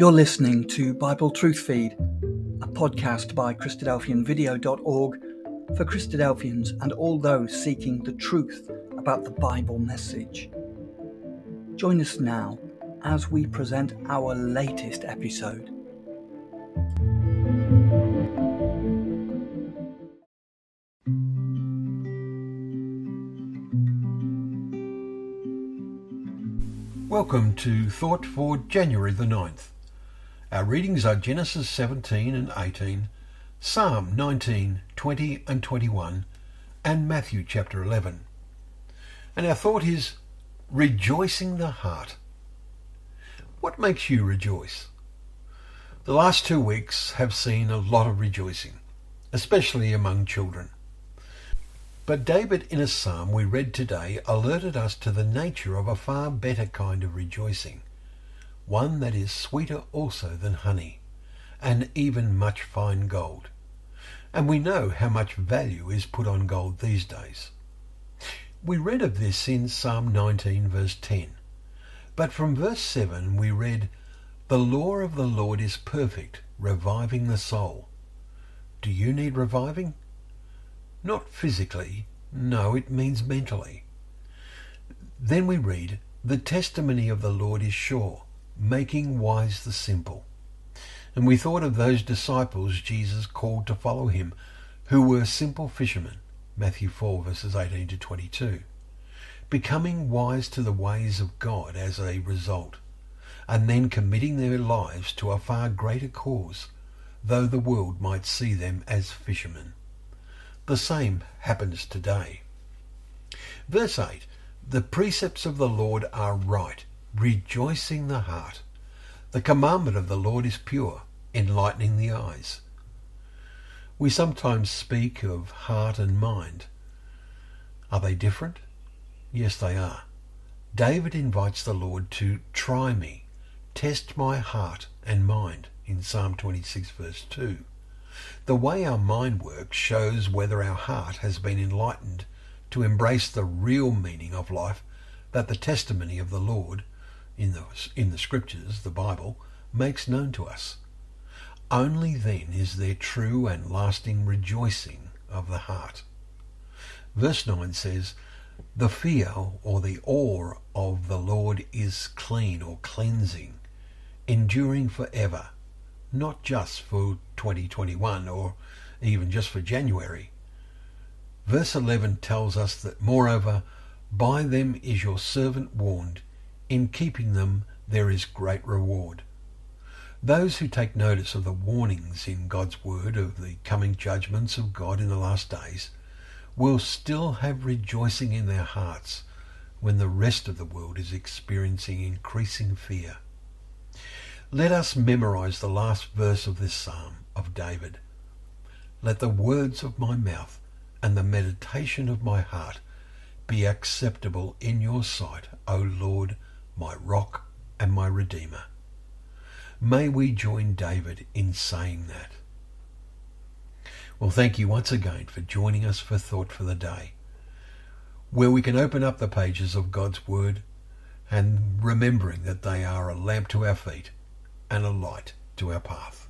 You're listening to Bible Truth Feed, a podcast by Christadelphianvideo.org for Christadelphians and all those seeking the truth about the Bible message. Join us now as we present our latest episode. Welcome to Thought for January the 9th. Our readings are Genesis 17 and 18, Psalm 19, 20 and 21, and Matthew chapter 11. And our thought is rejoicing the heart. What makes you rejoice? The last two weeks have seen a lot of rejoicing, especially among children. But David, in a psalm we read today, alerted us to the nature of a far better kind of rejoicing one that is sweeter also than honey, and even much fine gold. And we know how much value is put on gold these days. We read of this in Psalm 19 verse 10. But from verse 7 we read, The law of the Lord is perfect, reviving the soul. Do you need reviving? Not physically, no, it means mentally. Then we read, The testimony of the Lord is sure, making wise the simple. And we thought of those disciples Jesus called to follow him, who were simple fishermen, Matthew 4 verses 18 to 22, becoming wise to the ways of God as a result, and then committing their lives to a far greater cause, though the world might see them as fishermen. The same happens today. Verse 8 The precepts of the Lord are right, rejoicing the heart. The commandment of the Lord is pure, enlightening the eyes. We sometimes speak of heart and mind. Are they different? Yes, they are. David invites the Lord to try me, test my heart and mind in Psalm 26 verse 2. The way our mind works shows whether our heart has been enlightened to embrace the real meaning of life that the testimony of the Lord in the, in the scriptures, the Bible, makes known to us. Only then is there true and lasting rejoicing of the heart. Verse 9 says, The fear or the awe of the Lord is clean or cleansing, enduring forever, not just for 2021 or even just for January. Verse 11 tells us that, moreover, by them is your servant warned, in keeping them there is great reward. Those who take notice of the warnings in God's word of the coming judgments of God in the last days will still have rejoicing in their hearts when the rest of the world is experiencing increasing fear. Let us memorize the last verse of this psalm of David. Let the words of my mouth and the meditation of my heart be acceptable in your sight, O Lord, my rock and my redeemer. May we join David in saying that. Well, thank you once again for joining us for Thought for the Day, where we can open up the pages of God's Word and remembering that they are a lamp to our feet and a light to our path.